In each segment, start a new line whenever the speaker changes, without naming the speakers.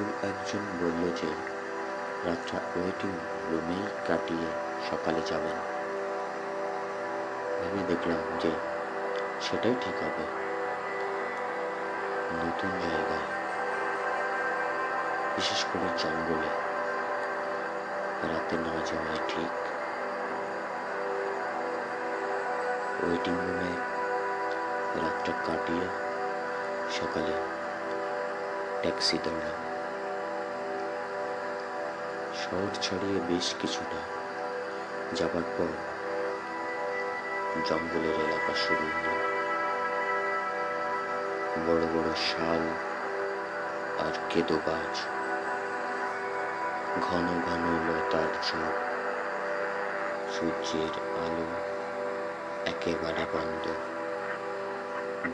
দু একজন বলল যে, রাতটা ওয়েটিং রুমেই কাটিয়ে সকালে যাবেন। ভেবে দেখলাম যে সেটাই ঠিক হবে। নতুন জায়গায়, বিশেষ করে জঙ্গলে, রাতে না যাওয়াই ঠিক। ওয়েটিং রুমে রাতটা কাটিয়ে সকালে ট্যাক্সি দৌড়াম শহর ছাড়িয়ে বেশ কিছুটা যাবার পর জঙ্গলের এলাকা শুরু হলো। বড় বড় শাল আর কেদো গাছ ঘন ঘন লতার ঝোপ সূর্যের আলো একেবারে বন্ধ।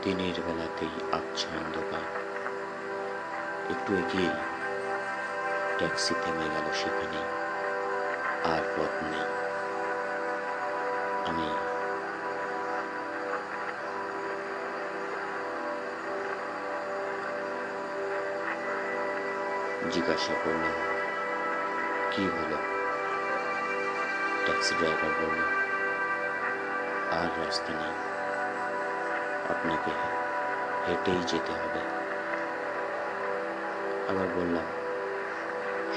দিনের বেলাতেই আচ্ছা অন্ধকার। একটু এগিয়েই ট্যাক্সি থেমে গেল সেখানে আর পথ নেই। আমি জিজ্ঞাসা করলাম, কি হলো? ট্যাক্সি ড্রাইভার বলল, আর রাস্তা নেই। আপনাকে হেঁটেই যেতে হবে। আবার বললাম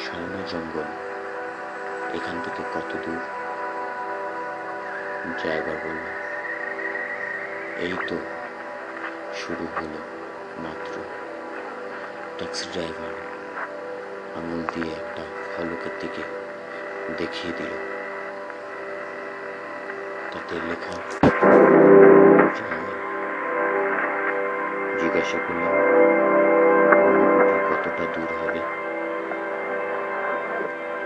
শালনা জঙ্গল। এখান থেকে কত দূর? ড্রাইভার বলল, এই তো, শুরু হলো মাত্র। ট্যাক্সি ড্রাইভার আঙুল দিয়ে একটা ফলকের দিকে দেখিয়ে দিল। তাতে লেখা জিজ্ঞাসা করলাম কতটা দূর হবে?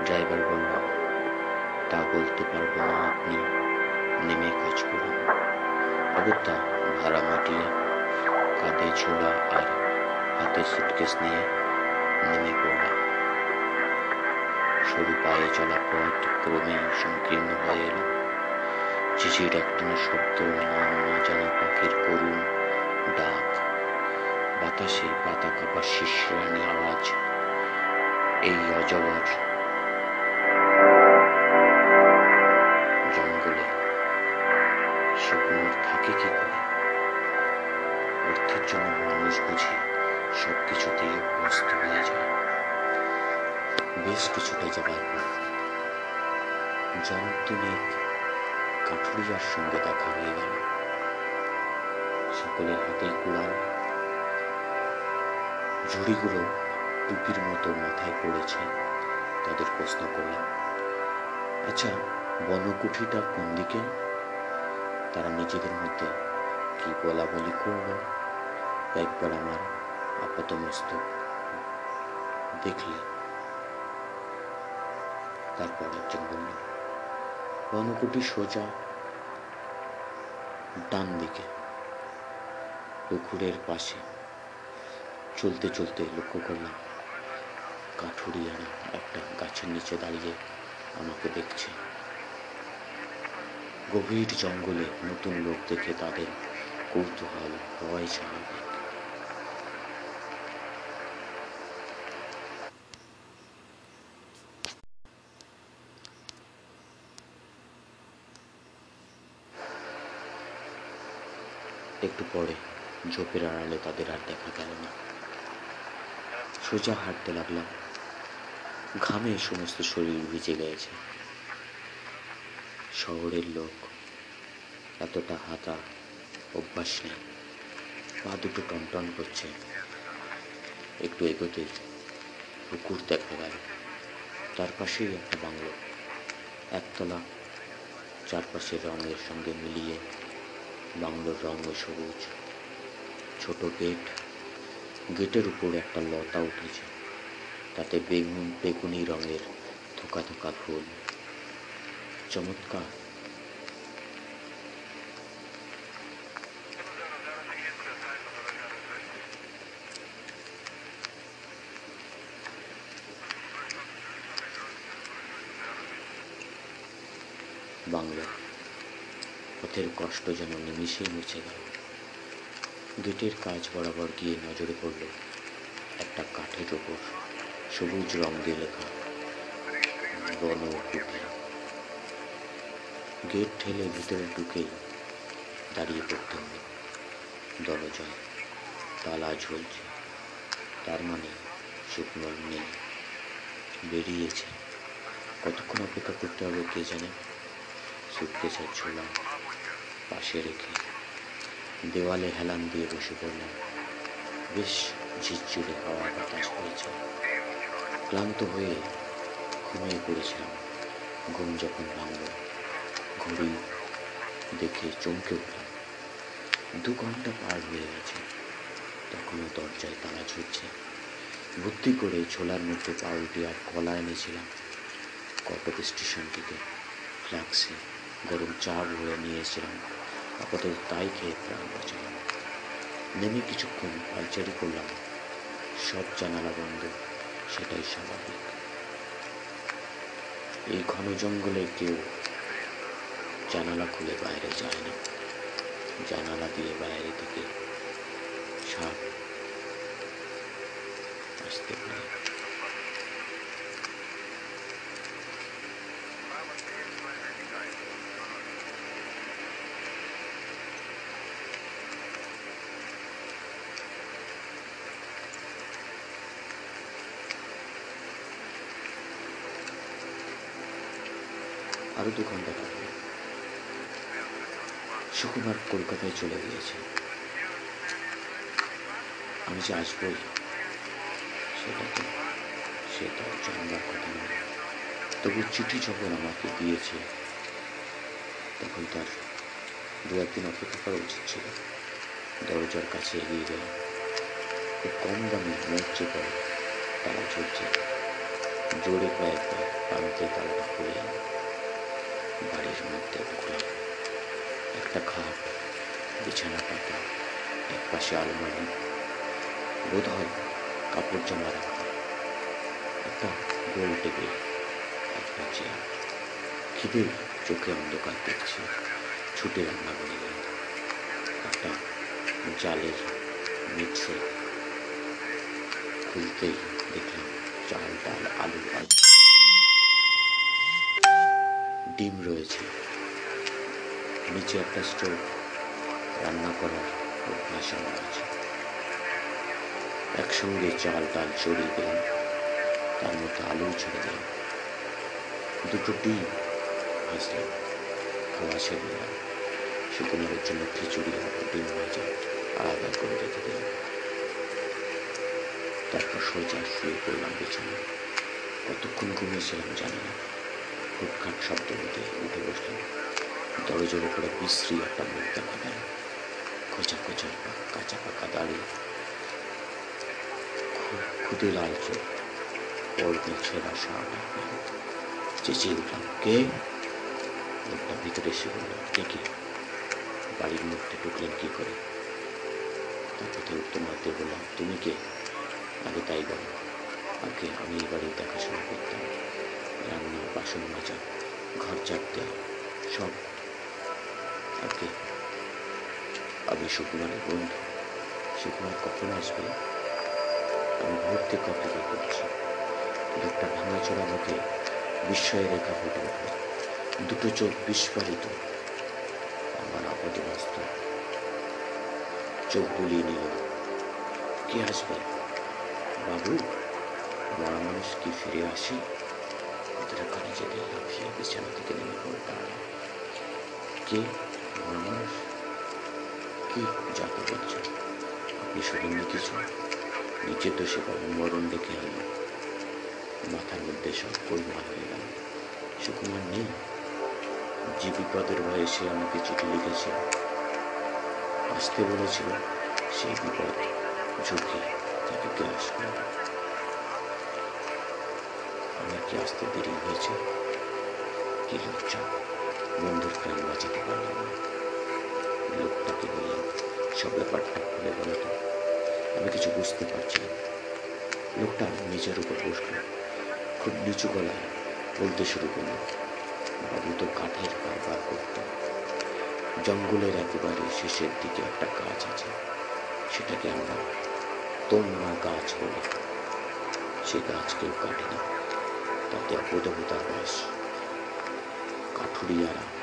ড্রাইভার বলল, তা বলতে পারব না আপনি। নেমে কাজ করুন। অগত্যা ভাড়া মাটিয়ে কাঁধে ঝোলা আর হাতে সুটকেস নিয়ে নেমে পড়লাম। সরু পায়ে চলা পথ ক্রমেই সংকীর্ণ হয়ে এলো। চিঠির একটুনো শব্দ, নাম না জানা পাখির করুণ ডাক, বাতাসে পাতা কাপা শিশরানি আওয়াজ। এই অজগর কাঠুরিয়ার সঙ্গে দেখা হয়ে গেল। সকলের হাতেই কুড়াল, ঝুড়িগুলো টুপির মতো মাথায় পড়েছে। তাদের প্রশ্ন করলাম আচ্ছা বনকুঠিটা কোন দিকে? তারা নিজেদের মধ্যে কি বলা বলি করল একবার আমার আপাত মস্তক দেখলে। তারপর একজন বলল বনকুটি সোজা ডান দিকে পুকুরের পাশে। চলতে চলতে লক্ষ্য করলাম কাঠুরিয়ারা একটা গাছের নিচে দাঁড়িয়ে আমাকে দেখছে। গভীর জঙ্গলে নতুন লোক দেখে তাদের কৌতূহল হওয়াই স্বাভাবিক একটু পরে ঝোপের আড়ালে তাদের আর দেখা গেল না। সোজা হাঁটতে লাগলাম। ঘামে সমস্ত শরীর ভিজে গেছে। শহরের লোক এতটা হাতা অভ্যাস নেই। পা দুটো টনটন করছে। একটু এগোতেই পুকুর দেখা গেল। তার পাশেই একটা বাংলো। একতলা চারপাশের রঙের সঙ্গে মিলিয়ে বাংলোর রঙ সবুজ। ছোট গেট। গেটের উপর একটা লতা উঠেছে। তাতে বেগুন, বেগুনি রঙের থোকা থোকা ফুল। চমৎকার। বাংলা। পথের কষ্ট যেন নিমিষেই মুছে গেল। গেটের কাজ বরাবর গিয়ে নজরে পড়ল একটা কাঠের ওপর সবুজ রং দিয়ে লেখা বনকুটি গেট ঠেলে ভিতরে ঢুকেই দাঁড়িয়ে পড়তে হবে দরজায় তালা ঝুলছে, তার মানে শুকনো নেই। বেরিয়েছে। কতক্ষণ অপেক্ষা করতে হবে কে জানে? সুটকেসের ছোলা রেখে দেওয়ালে হেলান দিয়ে বসে পড়লাম। বেশ ঝিরঝিরে হাওয়া বাতাস হয়েছে ক্লান্ত হয়ে ঘুমিয়ে পড়েছিলাম। ঘুম যখন ভাঙল, ঘড়ি দেখে চমকে উঠলাম। দু ঘণ্টা পার হয়ে গেছে। তখনও দরজায় তালা ঝুলছে। ভর্তি করে ছোলার মধ্যে পাউরুটি আর কলা এনেছিলাম। কটক স্টেশন থেকে গরম চা ভরে নিয়ে এসেছিলাম আপাতত তাই খেয়ে প্রাণ বাঁচালাম নেমে কিছুক্ষণ পাইচারি করলাম। সব জানালা বন্ধ, সেটাই স্বাভাবিক। এই ঘন জঙ্গলে কেউ জানালা খুলে বাইরে যায় না। জানালা দিয়ে বাইরে থেকে আরও দু ঘণ্টা কাটবে সুকুমার কলকাতায় চলে গিয়েছে। আমি যে আসবই সেটা তো সে তো জানবার কথা নয়। তবু চিঠি যখন আমাকে দিয়েছে, তখন তার দু একদিন অপেক্ষা করা উচিত ছিল। দরজার কাছে এগিয়ে গেলাম। খুব কম দামে মরচে করে তারা ঝুলছে জোরে কয়েকবার পানিতে তালাটা খুলে বাড়ির মধ্যে ঢুকলাম একটা খাট বিছানা পাতা, এক পাশে আলমারি বোধ হয় কাপড় জামা রাখা, একটা গোল টেবিল, একটা চেয়ার খিদে চোখে অন্ধকার দেখছি, ছুটে রান্না করে গেল একটা জালের মিক্সে খুলতেই দেখলাম চাল, ডাল, আলু আলু ডিম রয়েছে। নিচে একটা স্টোভ। রান্না করার অভ্যাস আমার আছে। একসঙ্গে চাল, ডাল চড়িয়ে দিলাম। তার মধ্যে আলু ছেড়ে দিলাম। দুটো ডিম ভাজলাম। খাওয়া ছেড়ে দিলাম শুকনোর জন্য খিচুড়ি আর ডিম ভাজা আলাদা করে রেখে দিলাম। তারপর সোজা শুয়ে পড়লাম বিছানায়। কতক্ষণ ঘুমিয়েছিলাম জানি না। হুটখাট শব্দ হতে উঠে বসলাম দরজার উপরে বিশ্রী একটা মুখ দেখা গেল। খোঁচা খোঁচা কাঁচা পাকা দাড়ি খুদে লাল চোখ, পরনে ছেঁড়া শার্ট চেঁচিয়ে উঠলাম, কে? লোকটা ভিতরে এসে বলল, কে বাড়ির মধ্যে ঢুকলেন কি? বাসন মাজা ঘর দেওয়া সব। আগে আমি সুকুমারের বন্ধু। সুকুমার কখন আসবে? আমি ভোর থেকে অপেক্ষা করছি লোকটা ভাঙাচোরা মুখে বিস্ময়ের রেখা ফুটে উঠল দুটো চোখ বিস্ফারিত। আমার আপদে ব্যস্ত চোখ বুলিয়ে নিল। কে আসবে? বাবু, মরা মানুষ কি ফিরে আসে? কথাটা কানে যেতে লাফিয়ে বিছানা থেকে নেমে পড়ে দাঁড়ালাম কে মানুষ কি যাকে বলছেন আপনি শোনেননি কিছু নিচে তো সে বাবু মরণ দেখে আমি মাথার মধ্যে সব গোলমাল হয়ে গেল সুকুমার নেই যে বিপদের ভয়ে সে আমাকে চিঠি লিখেছে আসতে বলেছিল সেই বিপদ ঝুঁকি তাকে গ্রাস করবে আমার আসতে দেরি হয়েছে। কি লজ্জা? বন্ধুর প্রাণ বাঁচাতে পারলাম না। লোকটাকে বললাম সব ব্যাপারটা খুলে বলো তো আমি কিছু বুঝতে পারছি না। লোকটা নিজের উপর বসল। খুব নিচু গলায় বলতে শুরু করল, বাবু তো কাঠের কারবার করত। জঙ্গলের একেবারে শেষের দিকে একটা গাছ আছে। সেটাকে আমরা তোমরা গাছ বলি। সে গাছ কেউ কাটে না তাতে অপদেবতার বাস কাঠুরিয়ারা কাঠুরিয়ারা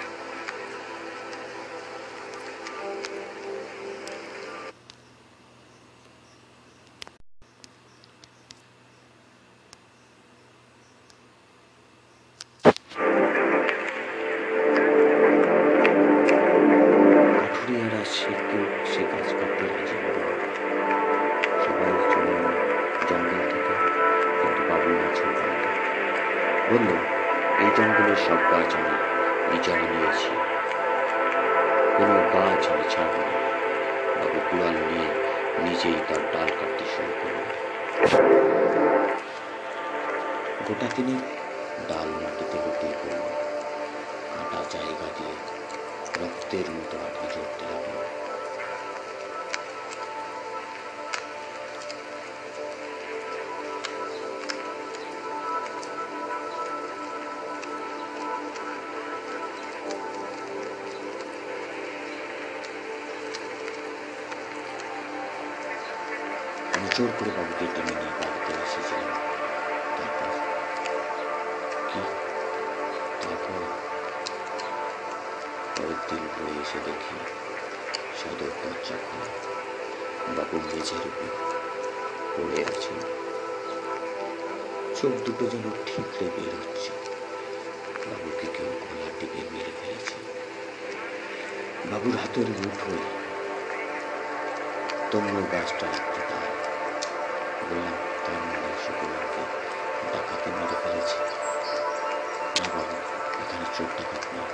নিজেই তার ডাল কাটতে শুরু করল। গোটা তিনি ডাল মাটিতে লুটিয়ে পড়ল কাটা জায়গা দিয়ে রক্তের মতো আটকে জড়তে লাগল। জোর করে বাবুকে টেনে নিয়ে বাড়িতে এসেছিলাম তারপর কি তারপর পরের দিন ভোরে এসে দেখি সদর দরজা খোলা বাবু মেঝের উপর পড়ে আছে চোখ দুটো যেন ঠিকরে বের হচ্ছে বাবুকে কেউ গলার দিকে মেরে ফেলেছে বাবুর হাতের মুঠোয় তম্র গাছটা রাখতে তার বললাম তার মানে শুকুলাকে ডাকাতে মেরে ফেলেছে না বাবু এখানে চোখ ডাকাত নেই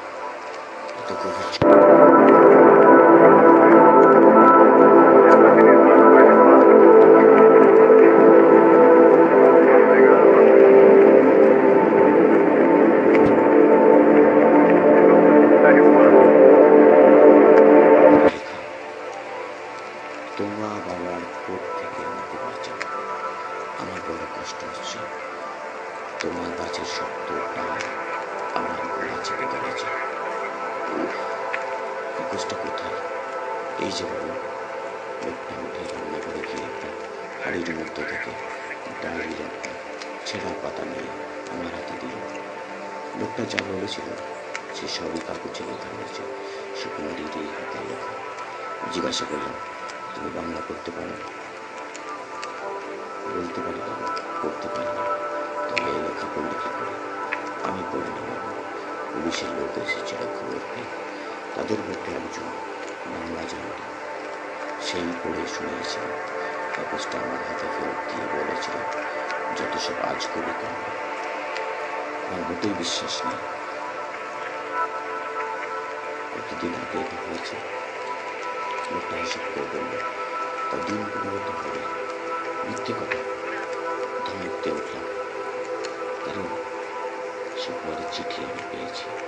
এত গভীর ছেঁড়া পাতা নিয়ে আমার হাতে দিল লোকটা যা বলেছিল, সে সবই কাগজে লেখা হয়েছে। সুকুমারীর এই হাতে লেখা জিজ্ঞাসা করলাম, তুমি বাংলা করতে পারো? বলতে পারি বাবা, পড়তে পারি না। তাহলে লেখা পড়লে কি করে? আমি পড়ি না পুলিশের লোক এসেছিল খবর পেয়ে তাদের মধ্যে একজন বাংলা জানতো। সেই পড়ে শুনিয়েছিল কাগজটা আমার হাতে সব আজ করি কাম আমার মোটেই বিশ্বাস নেই। কতদিন আগে এটা হয়েছে? লোকটা হিসেব করে বলল তার দিন পনেরো হবে মিথ্যে কথা। ধমকতে উঠলাম। কারণ সুকুমারের চিঠি আমি পেয়েছি।